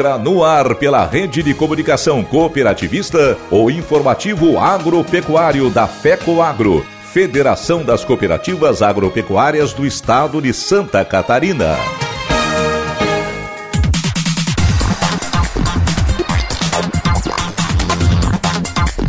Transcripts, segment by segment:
No ar pela rede de comunicação cooperativista o informativo agropecuário da FECO Agro, Federação das Cooperativas Agropecuárias do Estado de Santa Catarina.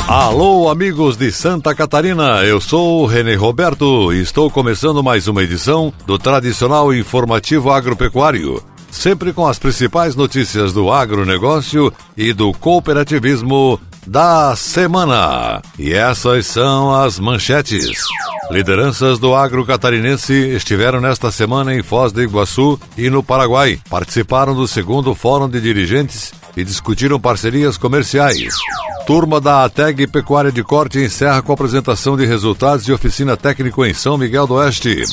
Alô, amigos de Santa Catarina, eu sou o René Roberto e estou começando mais uma edição do tradicional informativo agropecuário sempre com as principais notícias do agronegócio e do cooperativismo da semana. E essas são as manchetes. Lideranças do agro catarinense estiveram nesta semana em Foz do Iguaçu e no Paraguai. Participaram do segundo Fórum de Dirigentes e discutiram parcerias comerciais. Turma da ATEG Pecuária de Corte encerra com apresentação de resultados de oficina técnico em São Miguel do Oeste.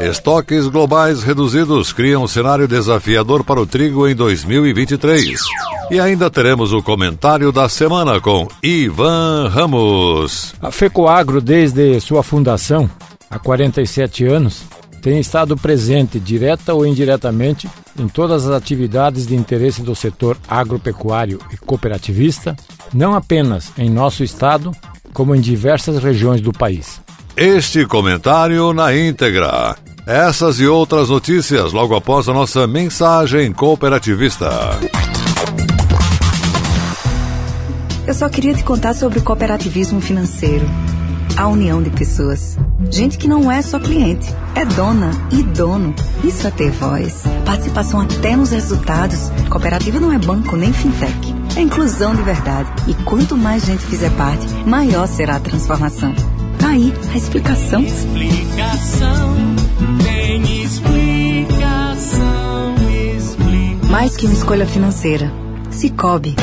Estoques globais reduzidos criam um cenário desafiador para o trigo em 2023. E ainda teremos o comentário da semana com Ivan Ramos. A FECOAGRO, desde sua fundação, há 47 anos, tem estado presente, direta ou indiretamente, em todas as atividades de interesse do setor agropecuário e cooperativista, não apenas em nosso estado, como em diversas regiões do país. Este comentário na íntegra. Essas e outras notícias logo após a nossa mensagem cooperativista. Eu só queria te contar sobre o cooperativismo financeiro a união de pessoas. Gente que não é só cliente, é dona e dono. Isso é ter voz. Participação até nos resultados. Cooperativa não é banco nem fintech. É inclusão de verdade. E quanto mais gente fizer parte, maior será a transformação. Tá aí a explicação. Explicação, tem explicação, explicação. Mais que uma escolha financeira. Cicobi.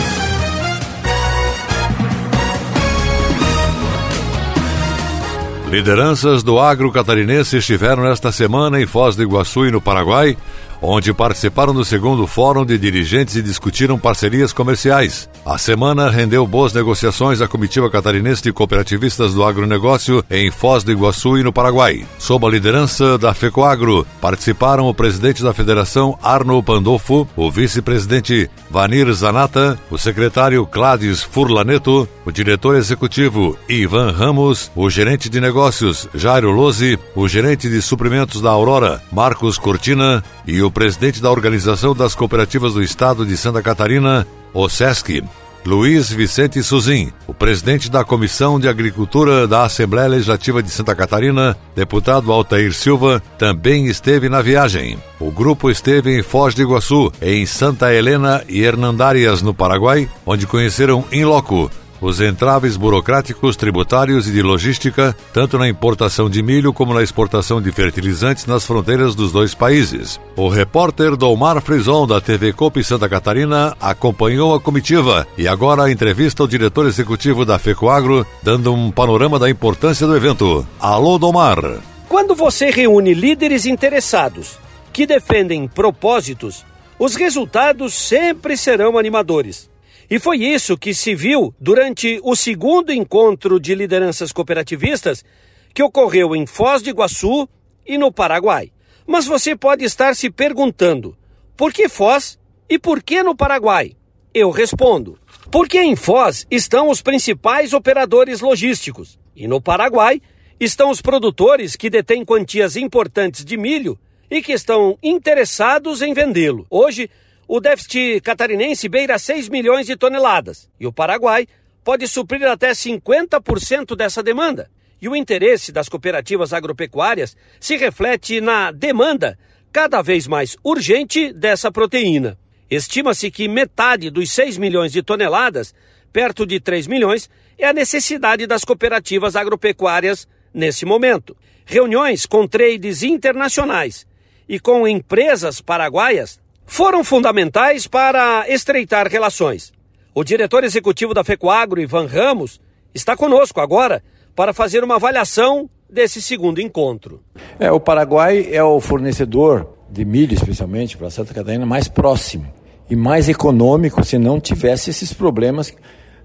Lideranças do agro catarinense estiveram nesta semana em Foz do Iguaçu e no Paraguai onde participaram do segundo Fórum de Dirigentes e discutiram parcerias comerciais. A semana rendeu boas negociações à comitiva catarinense de cooperativistas do agronegócio em Foz do Iguaçu e no Paraguai. Sob a liderança da FECOAGRO, participaram o presidente da federação Arno Pandolfo, o vice-presidente Vanir Zanata, o secretário Cladis Furlaneto, o diretor executivo Ivan Ramos, o gerente de negócios Jairo Lose, o gerente de suprimentos da Aurora Marcos Cortina e o o presidente da Organização das Cooperativas do Estado de Santa Catarina, o SESC, Luiz Vicente Suzin, o presidente da Comissão de Agricultura da Assembleia Legislativa de Santa Catarina, deputado Altair Silva, também esteve na viagem. O grupo esteve em Foz do Iguaçu, em Santa Helena e Hernandárias, no Paraguai, onde conheceram em loco os entraves burocráticos, tributários e de logística, tanto na importação de milho como na exportação de fertilizantes nas fronteiras dos dois países. O repórter Domar Frison, da TV Copa Santa Catarina, acompanhou a comitiva e agora entrevista o diretor executivo da FECOAGRO, dando um panorama da importância do evento. Alô, Domar! Quando você reúne líderes interessados que defendem propósitos, os resultados sempre serão animadores. E foi isso que se viu durante o segundo encontro de lideranças cooperativistas que ocorreu em Foz do Iguaçu e no Paraguai. Mas você pode estar se perguntando: por que Foz e por que no Paraguai? Eu respondo: porque em Foz estão os principais operadores logísticos e no Paraguai estão os produtores que detêm quantias importantes de milho e que estão interessados em vendê-lo. Hoje, o déficit catarinense beira 6 milhões de toneladas e o Paraguai pode suprir até 50% dessa demanda. E o interesse das cooperativas agropecuárias se reflete na demanda cada vez mais urgente dessa proteína. Estima-se que metade dos 6 milhões de toneladas, perto de 3 milhões, é a necessidade das cooperativas agropecuárias nesse momento. Reuniões com trades internacionais e com empresas paraguaias foram fundamentais para estreitar relações. O diretor executivo da FECOAGRO, Ivan Ramos, está conosco agora para fazer uma avaliação desse segundo encontro. É, o Paraguai é o fornecedor de milho, especialmente para Santa Catarina, mais próximo e mais econômico se não tivesse esses problemas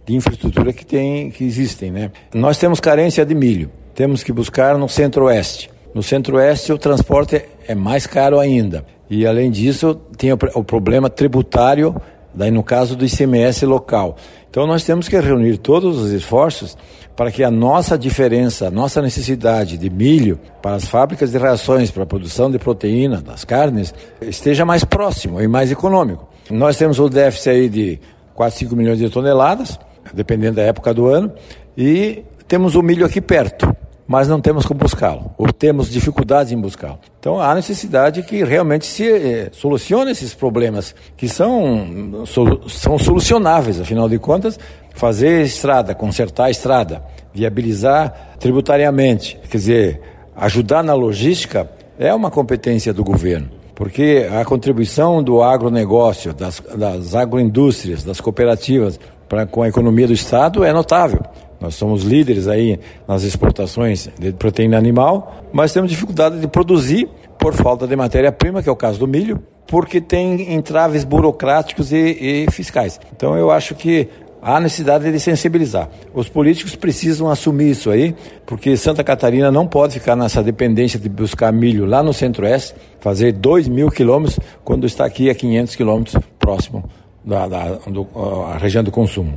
de infraestrutura que, tem, que existem. Né? Nós temos carência de milho, temos que buscar no centro-oeste. No centro-oeste o transporte é mais caro ainda. E além disso, tem o, problema tributário, daí no caso do ICMS local. Então nós temos que reunir todos os esforços para que a nossa diferença, a nossa necessidade de milho para as fábricas de rações, para a produção de proteína, das carnes, esteja mais próximo e mais econômico. Nós temos o déficit aí de 4, 5 milhões de toneladas, dependendo da época do ano, e temos o milho aqui perto, mas não temos como buscá-lo, ou temos dificuldades em buscá-lo. Então há necessidade que realmente se eh, solucione esses problemas, que são, são solucionáveis, afinal de contas, fazer estrada, consertar a estrada, viabilizar tributariamente, quer dizer, ajudar na logística é uma competência do governo porque a contribuição do agronegócio, das, das agroindústrias, das cooperativas pra, com a economia do Estado é notável. Nós somos líderes aí nas exportações de proteína animal, mas temos dificuldade de produzir por falta de matéria-prima, que é o caso do milho, porque tem entraves burocráticos e, e fiscais. Então eu acho que há necessidade de sensibilizar. Os políticos precisam assumir isso aí, porque Santa Catarina não pode ficar nessa dependência de buscar milho lá no centro-oeste, fazer 2 mil quilômetros, quando está aqui a 500 quilômetros próximo da, da do, região do consumo.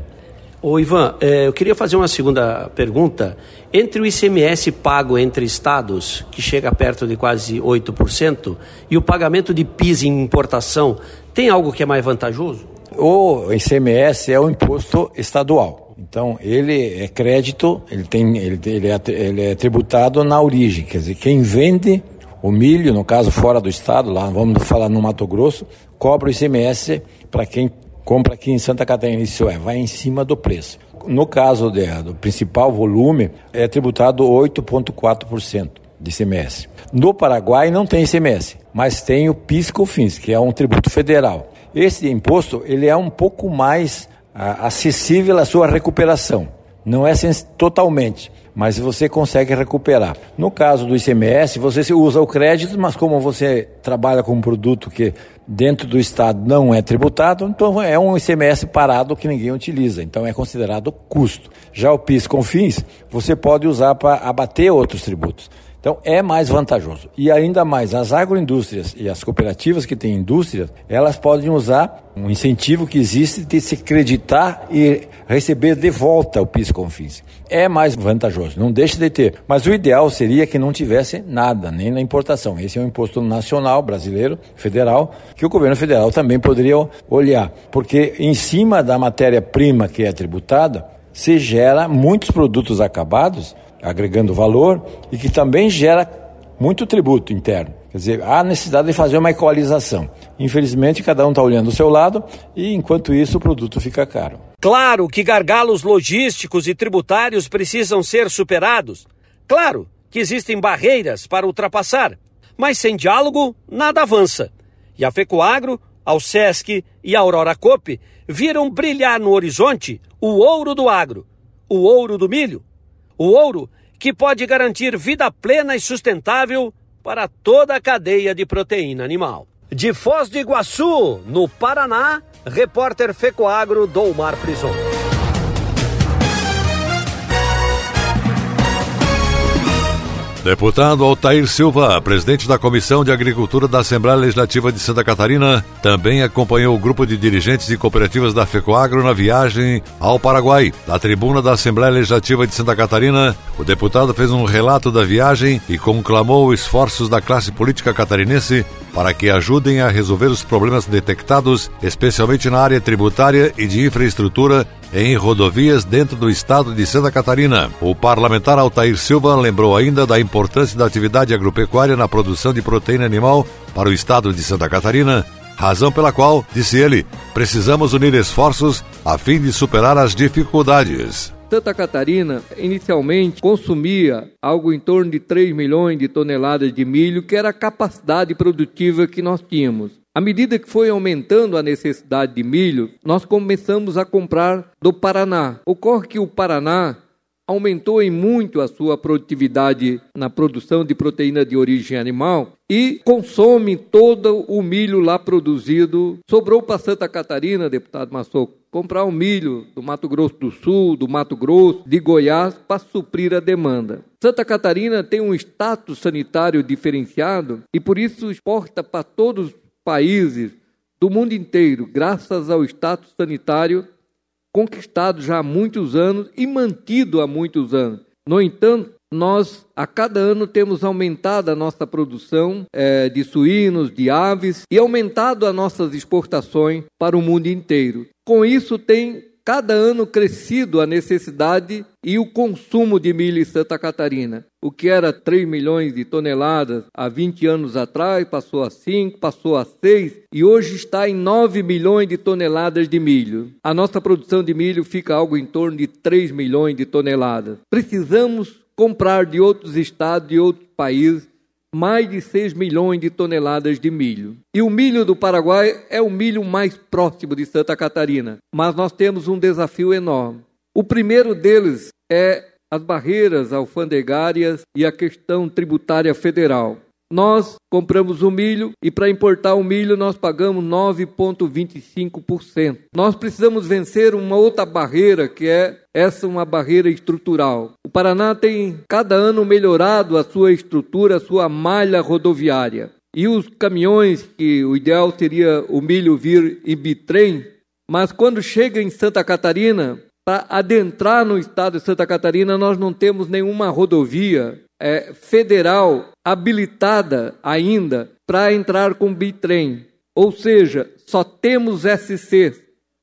Ô Ivan, é, eu queria fazer uma segunda pergunta. Entre o ICMS pago entre estados, que chega perto de quase 8%, e o pagamento de PIS em importação, tem algo que é mais vantajoso? O ICMS é o imposto estadual. Então, ele é crédito, ele, tem, ele, ele, é, ele é tributado na origem. Quer dizer, quem vende o milho, no caso fora do estado, lá vamos falar no Mato Grosso, cobra o ICMS para quem compra aqui em Santa Catarina. Isso é, vai em cima do preço. No caso de, do principal volume, é tributado 8,4% de ICMS. No Paraguai não tem ICMS, mas tem o PIS/COFINS, que é um tributo federal. Esse imposto ele é um pouco mais ah, acessível à sua recuperação. Não é totalmente, mas você consegue recuperar. No caso do ICMS, você usa o crédito, mas como você trabalha com um produto que dentro do Estado não é tributado, então é um ICMS parado que ninguém utiliza, então é considerado custo. Já o PIS com fins, você pode usar para abater outros tributos. Então é mais vantajoso. E ainda mais, as agroindústrias e as cooperativas que têm indústria, elas podem usar um incentivo que existe de se acreditar e receber de volta o PIS Confins. É mais vantajoso, não deixe de ter. Mas o ideal seria que não tivesse nada, nem na importação. Esse é um imposto nacional, brasileiro, federal, que o governo federal também poderia olhar. Porque em cima da matéria-prima que é tributada, se gera muitos produtos acabados agregando valor e que também gera muito tributo interno. Quer dizer, há necessidade de fazer uma equalização. Infelizmente, cada um está olhando o seu lado e, enquanto isso, o produto fica caro. Claro que gargalos logísticos e tributários precisam ser superados. Claro que existem barreiras para ultrapassar, mas sem diálogo, nada avança. E a FECOAGRO, ao SESC e a Aurora Cope viram brilhar no horizonte o ouro do agro, o ouro do milho, o ouro que pode garantir vida plena e sustentável para toda a cadeia de proteína animal. De Foz do Iguaçu, no Paraná, repórter Fecoagro Dolmar Frison. Deputado Altair Silva, presidente da Comissão de Agricultura da Assembleia Legislativa de Santa Catarina, também acompanhou o grupo de dirigentes e cooperativas da FECOAGRO na viagem ao Paraguai. Da tribuna da Assembleia Legislativa de Santa Catarina, o deputado fez um relato da viagem e conclamou esforços da classe política catarinense para que ajudem a resolver os problemas detectados, especialmente na área tributária e de infraestrutura em rodovias dentro do estado de Santa Catarina. O parlamentar Altair Silva lembrou ainda da importância da atividade agropecuária na produção de proteína animal para o estado de Santa Catarina, razão pela qual, disse ele, precisamos unir esforços a fim de superar as dificuldades. Santa Catarina inicialmente consumia algo em torno de 3 milhões de toneladas de milho, que era a capacidade produtiva que nós tínhamos. À medida que foi aumentando a necessidade de milho, nós começamos a comprar do Paraná. Ocorre que o Paraná aumentou em muito a sua produtividade na produção de proteína de origem animal e consome todo o milho lá produzido. Sobrou para Santa Catarina, deputado Massou, comprar o milho do Mato Grosso do Sul, do Mato Grosso, de Goiás, para suprir a demanda. Santa Catarina tem um status sanitário diferenciado e por isso exporta para todos os países do mundo inteiro, graças ao status sanitário conquistado já há muitos anos e mantido há muitos anos. No entanto, nós a cada ano temos aumentado a nossa produção é, de suínos, de aves e aumentado as nossas exportações para o mundo inteiro. Com isso, tem cada ano crescido a necessidade e o consumo de milho em Santa Catarina. O que era 3 milhões de toneladas há 20 anos atrás, passou a 5, passou a 6 e hoje está em 9 milhões de toneladas de milho. A nossa produção de milho fica algo em torno de 3 milhões de toneladas. Precisamos comprar de outros estados, de outros países, mais de 6 milhões de toneladas de milho. E o milho do Paraguai é o milho mais próximo de Santa Catarina, mas nós temos um desafio enorme. O primeiro deles é as barreiras alfandegárias e a questão tributária federal. Nós compramos o milho e para importar o milho nós pagamos 9,25%. Nós precisamos vencer uma outra barreira que é essa uma barreira estrutural. O Paraná tem cada ano melhorado a sua estrutura, a sua malha rodoviária. E os caminhões, que o ideal seria o milho vir em bitrem, mas quando chega em Santa Catarina, para adentrar no estado de Santa Catarina, nós não temos nenhuma rodovia é, federal habilitada ainda para entrar com bitrem. Ou seja, só temos SC.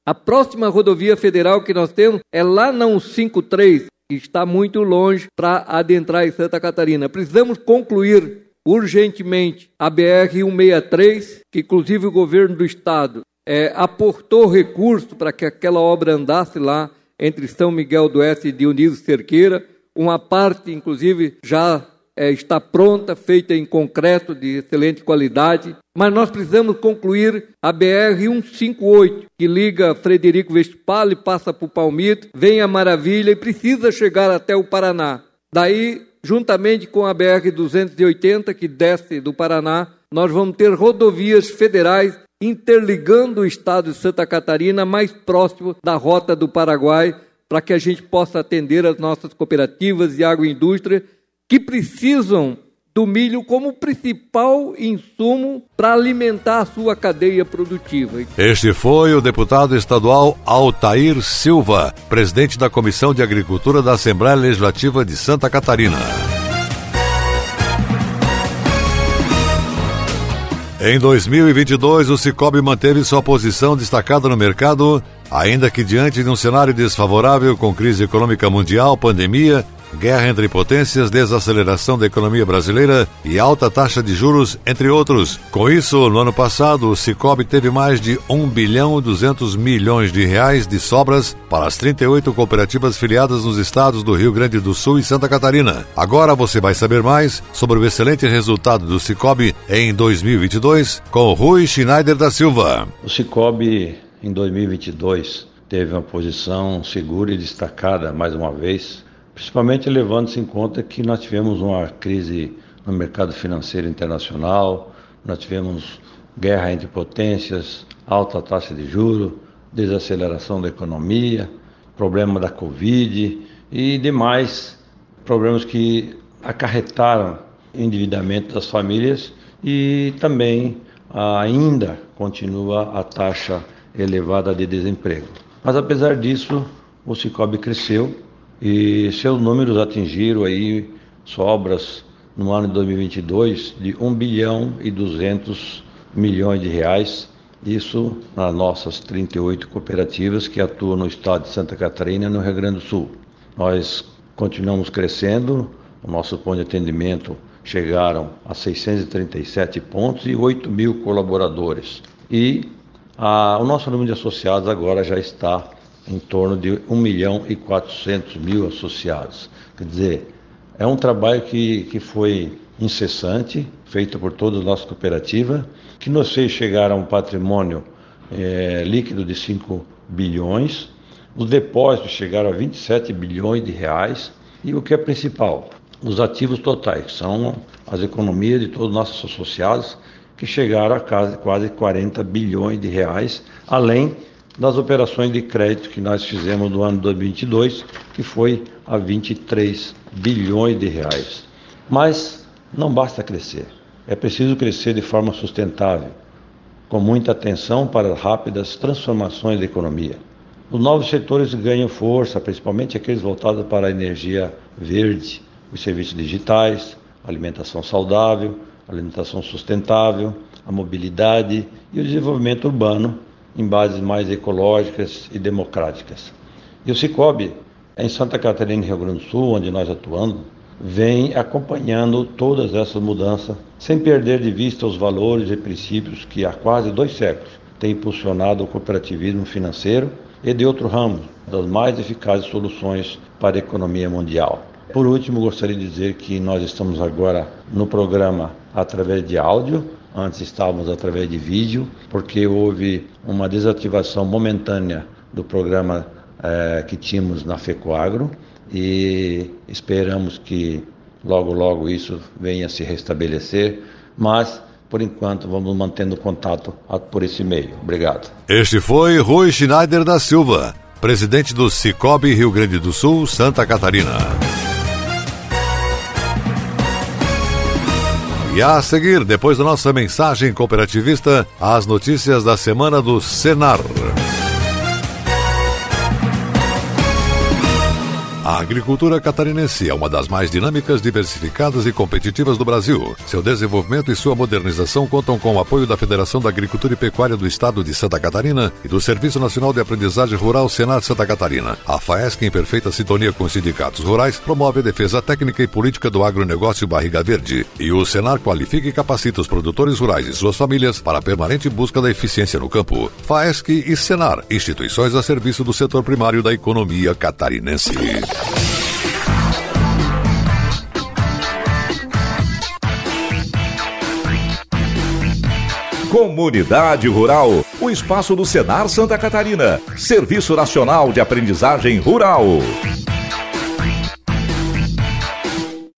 A próxima rodovia federal que nós temos é lá na 153, que está muito longe para adentrar em Santa Catarina. Precisamos concluir urgentemente a BR-163, que inclusive o governo do estado é, aportou recurso para que aquela obra andasse lá entre São Miguel do Oeste e Dionísio Cerqueira. Uma parte, inclusive, já é, está pronta, feita em concreto, de excelente qualidade. Mas nós precisamos concluir a BR-158, que liga Frederico Westphal passa por Palmito, vem a Maravilha e precisa chegar até o Paraná. Daí, juntamente com a BR-280, que desce do Paraná, nós vamos ter rodovias federais interligando o estado de Santa Catarina mais próximo da rota do Paraguai, para que a gente possa atender as nossas cooperativas e agroindústria que precisam do milho como principal insumo para alimentar a sua cadeia produtiva. Este foi o deputado estadual Altair Silva, presidente da Comissão de Agricultura da Assembleia Legislativa de Santa Catarina. Em 2022, o Cicobi manteve sua posição destacada no mercado, ainda que diante de um cenário desfavorável com crise econômica mundial, pandemia guerra entre potências, desaceleração da economia brasileira e alta taxa de juros, entre outros. Com isso, no ano passado, o Cicobi teve mais de 1 bilhão e 200 milhões de reais de sobras para as 38 cooperativas filiadas nos estados do Rio Grande do Sul e Santa Catarina. Agora você vai saber mais sobre o excelente resultado do Cicobi em 2022 com Rui Schneider da Silva. O Cicobi em 2022 teve uma posição segura e destacada mais uma vez principalmente levando-se em conta que nós tivemos uma crise no mercado financeiro internacional, nós tivemos guerra entre potências, alta taxa de juro, desaceleração da economia, problema da Covid e demais problemas que acarretaram endividamento das famílias e também ainda continua a taxa elevada de desemprego. Mas apesar disso, o Cicobi cresceu, e seus números atingiram aí sobras no ano de 2022 de 1 bilhão e 200 milhões de reais, isso nas nossas 38 cooperativas que atuam no estado de Santa Catarina e no Rio Grande do Sul. Nós continuamos crescendo, o nosso ponto de atendimento chegaram a 637 pontos e 8 mil colaboradores. E a, o nosso número de associados agora já está em torno de 1 milhão e 400 mil associados. Quer dizer, é um trabalho que, que foi incessante, feito por toda a nossa cooperativa, que nos fez chegar a um patrimônio é, líquido de 5 bilhões, os depósitos chegaram a 27 bilhões de reais e o que é principal, os ativos totais, que são as economias de todos os nossos associados, que chegaram a quase 40 bilhões de reais, além das operações de crédito que nós fizemos no ano 2022, que foi a 23 bilhões de reais. Mas não basta crescer, é preciso crescer de forma sustentável, com muita atenção para rápidas transformações da economia. Os novos setores ganham força, principalmente aqueles voltados para a energia verde, os serviços digitais, alimentação saudável, alimentação sustentável, a mobilidade e o desenvolvimento urbano em bases mais ecológicas e democráticas. E o Cicobi, em Santa Catarina e Rio Grande do Sul, onde nós atuamos, vem acompanhando todas essas mudanças, sem perder de vista os valores e princípios que há quase dois séculos têm impulsionado o cooperativismo financeiro e de outro ramo, das mais eficazes soluções para a economia mundial. Por último, gostaria de dizer que nós estamos agora no programa através de áudio, antes estávamos através de vídeo, porque houve uma desativação momentânea do programa eh, que tínhamos na FECOAGRO e esperamos que logo, logo isso venha se restabelecer, mas por enquanto vamos mantendo contato por esse meio. Obrigado. Este foi Rui Schneider da Silva, presidente do Cicobi Rio Grande do Sul, Santa Catarina. E a seguir, depois da nossa mensagem cooperativista, as notícias da semana do Senar. A agricultura catarinense é uma das mais dinâmicas, diversificadas e competitivas do Brasil. Seu desenvolvimento e sua modernização contam com o apoio da Federação da Agricultura e Pecuária do Estado de Santa Catarina e do Serviço Nacional de Aprendizagem Rural Senar Santa Catarina. A FAESC, em perfeita sintonia com os sindicatos rurais, promove a defesa técnica e política do agronegócio Barriga Verde. E o Senar qualifica e capacita os produtores rurais e suas famílias para a permanente busca da eficiência no campo. FAESC e Senar, instituições a serviço do setor primário da economia catarinense. Comunidade Rural, o espaço do Senar Santa Catarina, Serviço Nacional de Aprendizagem Rural.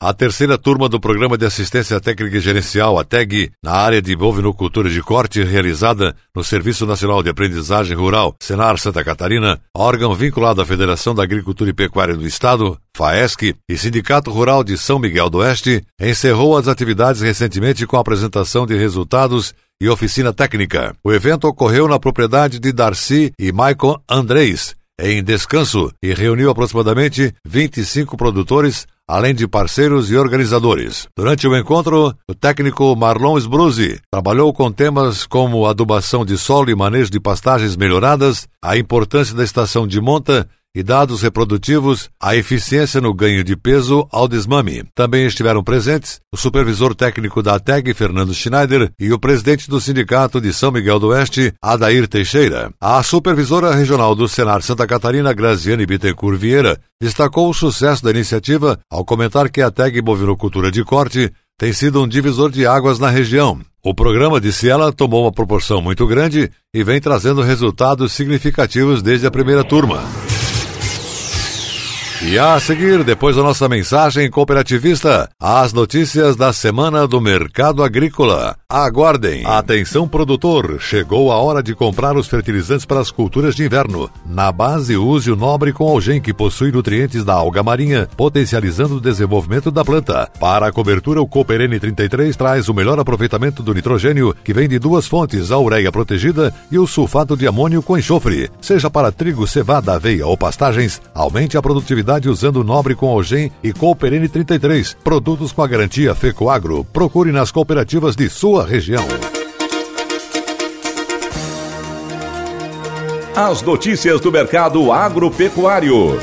A terceira turma do Programa de Assistência Técnica e Gerencial, a TEG, na área de bovinocultura de corte, realizada no Serviço Nacional de Aprendizagem Rural, Senar Santa Catarina, órgão vinculado à Federação da Agricultura e Pecuária do Estado, FAESC, e Sindicato Rural de São Miguel do Oeste, encerrou as atividades recentemente com a apresentação de resultados e oficina técnica. O evento ocorreu na propriedade de Darcy e Maicon Andrés, em descanso, e reuniu aproximadamente 25 produtores além de parceiros e organizadores. Durante o encontro, o técnico Marlon Sbruzzi trabalhou com temas como adubação de solo e manejo de pastagens melhoradas, a importância da estação de monta e dados reprodutivos, a eficiência no ganho de peso ao desmame. Também estiveram presentes o supervisor técnico da ATEG, Fernando Schneider, e o presidente do Sindicato de São Miguel do Oeste, Adair Teixeira. A supervisora regional do Senar Santa Catarina, Graziane Bittencourt Vieira, destacou o sucesso da iniciativa ao comentar que a ATEG Bovinocultura de Corte tem sido um divisor de águas na região. O programa, disse ela, tomou uma proporção muito grande e vem trazendo resultados significativos desde a primeira turma. E a seguir, depois da nossa mensagem cooperativista, as notícias da semana do mercado agrícola. Aguardem! Atenção, produtor! Chegou a hora de comprar os fertilizantes para as culturas de inverno. Na base, use o Nobre com Algem, que possui nutrientes da alga marinha, potencializando o desenvolvimento da planta. Para a cobertura, o Cooper N33 traz o melhor aproveitamento do nitrogênio, que vem de duas fontes, a ureia protegida e o sulfato de amônio com enxofre. Seja para trigo, cevada, aveia ou pastagens, aumente a produtividade usando o Nobre com Algem e Cooper N33. Produtos com a garantia Fecoagro. Procure nas cooperativas de sua região. As notícias do mercado agropecuário.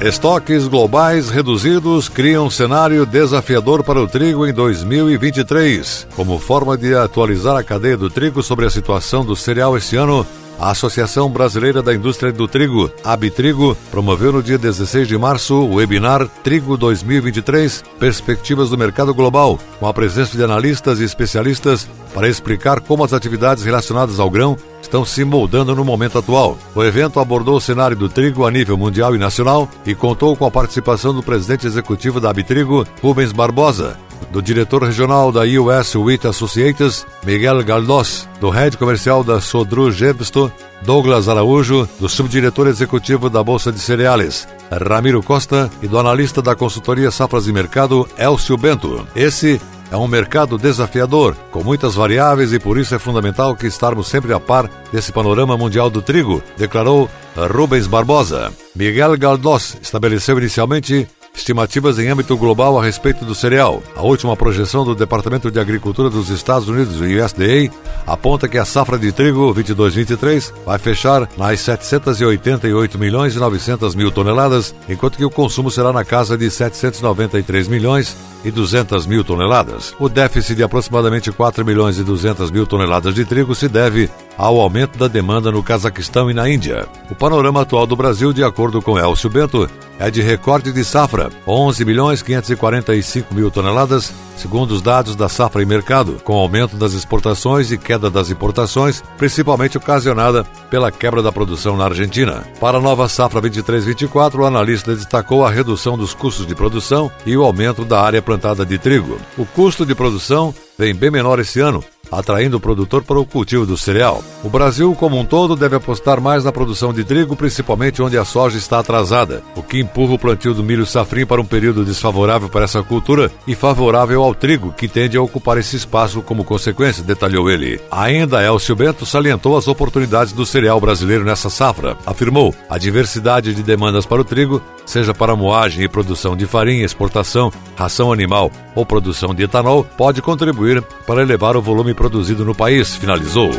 Estoques globais reduzidos criam um cenário desafiador para o trigo em 2023. Como forma de atualizar a cadeia do trigo sobre a situação do cereal esse ano, a Associação Brasileira da Indústria do Trigo, Abitrigo, promoveu no dia 16 de março o webinar Trigo 2023 Perspectivas do Mercado Global, com a presença de analistas e especialistas para explicar como as atividades relacionadas ao grão estão se moldando no momento atual. O evento abordou o cenário do trigo a nível mundial e nacional e contou com a participação do presidente executivo da Abitrigo, Rubens Barbosa, do diretor regional da US Wheat Associates, Miguel Galdós, do head comercial da Sodru Gebsto, Douglas Araújo, do subdiretor executivo da Bolsa de Cereais, Ramiro Costa, e do analista da consultoria Safras e Mercado, Elcio Bento. Esse é um mercado desafiador, com muitas variáveis e por isso é fundamental que estarmos sempre a par desse panorama mundial do trigo, declarou Rubens Barbosa. Miguel Galdós estabeleceu inicialmente estimativas em âmbito global a respeito do cereal. A última projeção do Departamento de Agricultura dos Estados Unidos, o USDA, aponta que a safra de trigo 22-23 vai fechar nas 788 milhões e 900 mil toneladas, enquanto que o consumo será na casa de 793 milhões e 200 mil toneladas. O déficit de aproximadamente 4 milhões e 200 mil toneladas de trigo se deve ao aumento da demanda no Cazaquistão e na Índia. O panorama atual do Brasil, de acordo com Elcio Bento, é de recorde de safra, 11 milhões 545 mil toneladas, segundo os dados da safra e mercado, com aumento das exportações e queda das importações, principalmente ocasionada pela quebra da produção na Argentina. Para a nova safra 23-24, o analista destacou a redução dos custos de produção e o aumento da área plantada de trigo. O custo de produção vem bem menor esse ano, atraindo o produtor para o cultivo do cereal. O Brasil, como um todo, deve apostar mais na produção de trigo, principalmente onde a soja está atrasada, o que empurra o plantio do milho safrim para um período desfavorável para essa cultura e favorável ao trigo, que tende a ocupar esse espaço como consequência, detalhou ele. Ainda Elcio Bento salientou as oportunidades do cereal brasileiro nessa safra. Afirmou a diversidade de demandas para o trigo, seja para moagem e produção de farinha, exportação, ração animal ou produção de etanol, pode contribuir para elevar o volume produzido no país, finalizou.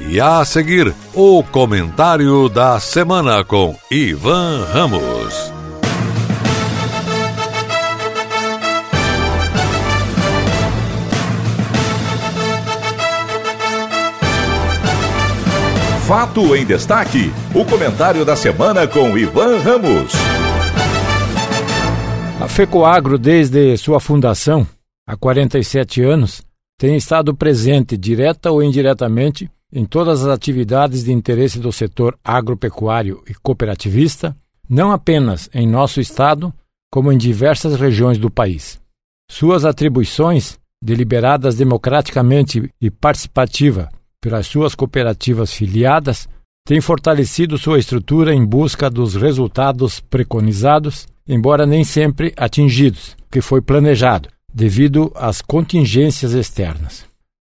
E a seguir, o comentário da semana com Ivan Ramos. Fato em destaque: o comentário da semana com Ivan Ramos. A FECOAGRO, desde sua fundação, há 47 anos, tem estado presente, direta ou indiretamente, em todas as atividades de interesse do setor agropecuário e cooperativista, não apenas em nosso estado, como em diversas regiões do país. Suas atribuições, deliberadas democraticamente e participativa pelas suas cooperativas filiadas, têm fortalecido sua estrutura em busca dos resultados preconizados, embora nem sempre atingidos, que foi planejado, devido às contingências externas.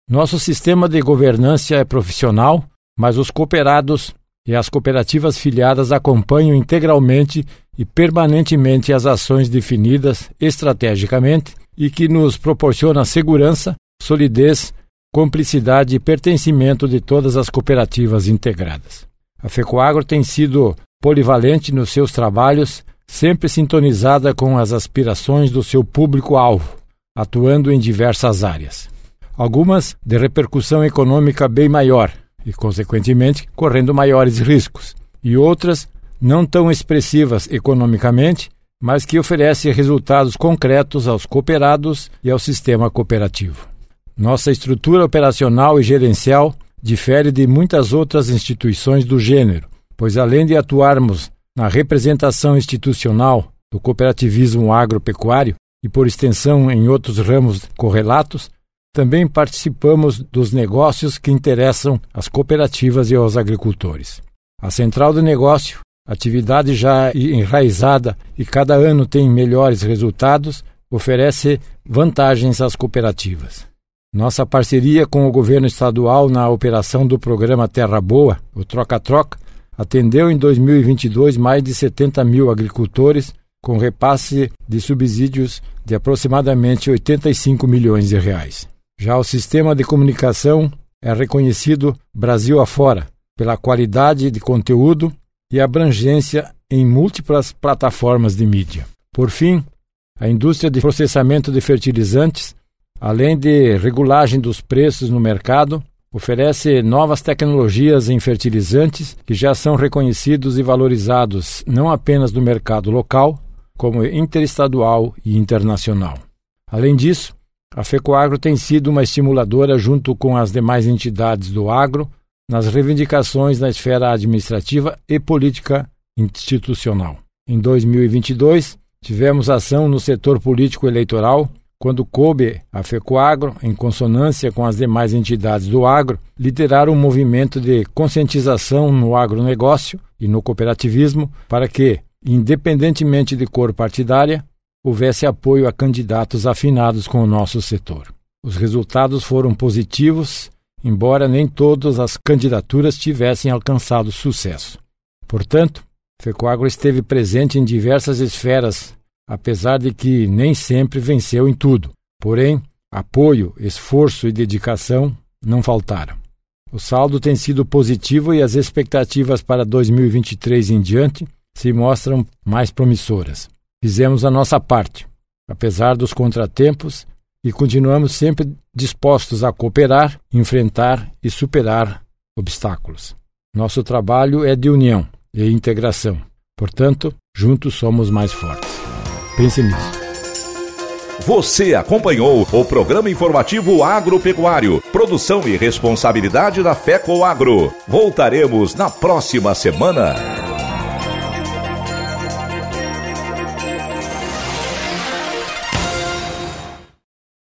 Nosso sistema de governança é profissional, mas os cooperados e as cooperativas filiadas acompanham integralmente e permanentemente as ações definidas estrategicamente e que nos proporciona segurança, solidez, cumplicidade e pertencimento de todas as cooperativas integradas. A FECOAGRO tem sido polivalente nos seus trabalhos, sempre sintonizada com as aspirações do seu público-alvo, atuando em diversas áreas. Algumas de repercussão econômica bem maior e, consequentemente, correndo maiores riscos, e outras não tão expressivas economicamente, mas que oferecem resultados concretos aos cooperados e ao sistema cooperativo. Nossa estrutura operacional e gerencial difere de muitas outras instituições do gênero, pois além de atuarmos na representação institucional do cooperativismo agropecuário, e, por extensão, em outros ramos correlatos, também participamos dos negócios que interessam às cooperativas e aos agricultores. A central de negócio, atividade já enraizada e cada ano tem melhores resultados, oferece vantagens às cooperativas. Nossa parceria com o governo estadual na operação do programa Terra Boa, o Troca-Troca, atendeu em 2022 mais de 70 mil agricultores com repasse de subsídios de aproximadamente 85 milhões de reais. Já o sistema de comunicação é reconhecido Brasil afora pela qualidade de conteúdo e abrangência em múltiplas plataformas de mídia. Por fim, a indústria de processamento de fertilizantes, além de regulagem dos preços no mercado, oferece novas tecnologias em fertilizantes que já são reconhecidos e valorizados não apenas no mercado local, como interestadual e internacional. Além disso, a FECOAGRO tem sido uma estimuladora, junto com as demais entidades do agro, nas reivindicações na esfera administrativa e política institucional. Em 2022, tivemos ação no setor político eleitoral, quando coube a FECOAGRO, em consonância com as demais entidades do agro, liderar um movimento de conscientização no agronegócio e no cooperativismo para que, independentemente de cor partidária, houvesse apoio a candidatos afinados com o nosso setor. Os resultados foram positivos, embora nem todas as candidaturas tivessem alcançado sucesso. Portanto, Fecoagro esteve presente em diversas esferas, apesar de que nem sempre venceu em tudo. Porém, apoio, esforço e dedicação não faltaram. O saldo tem sido positivo e as expectativas para 2023 em diante se mostram mais promissoras. Fizemos a nossa parte, apesar dos contratempos, e continuamos sempre dispostos a cooperar, enfrentar e superar obstáculos. Nosso trabalho é de união e integração. Portanto, juntos somos mais fortes. Pense nisso. Você acompanhou o programa informativo agropecuário, produção e responsabilidade da FECO Agro. Voltaremos na próxima semana.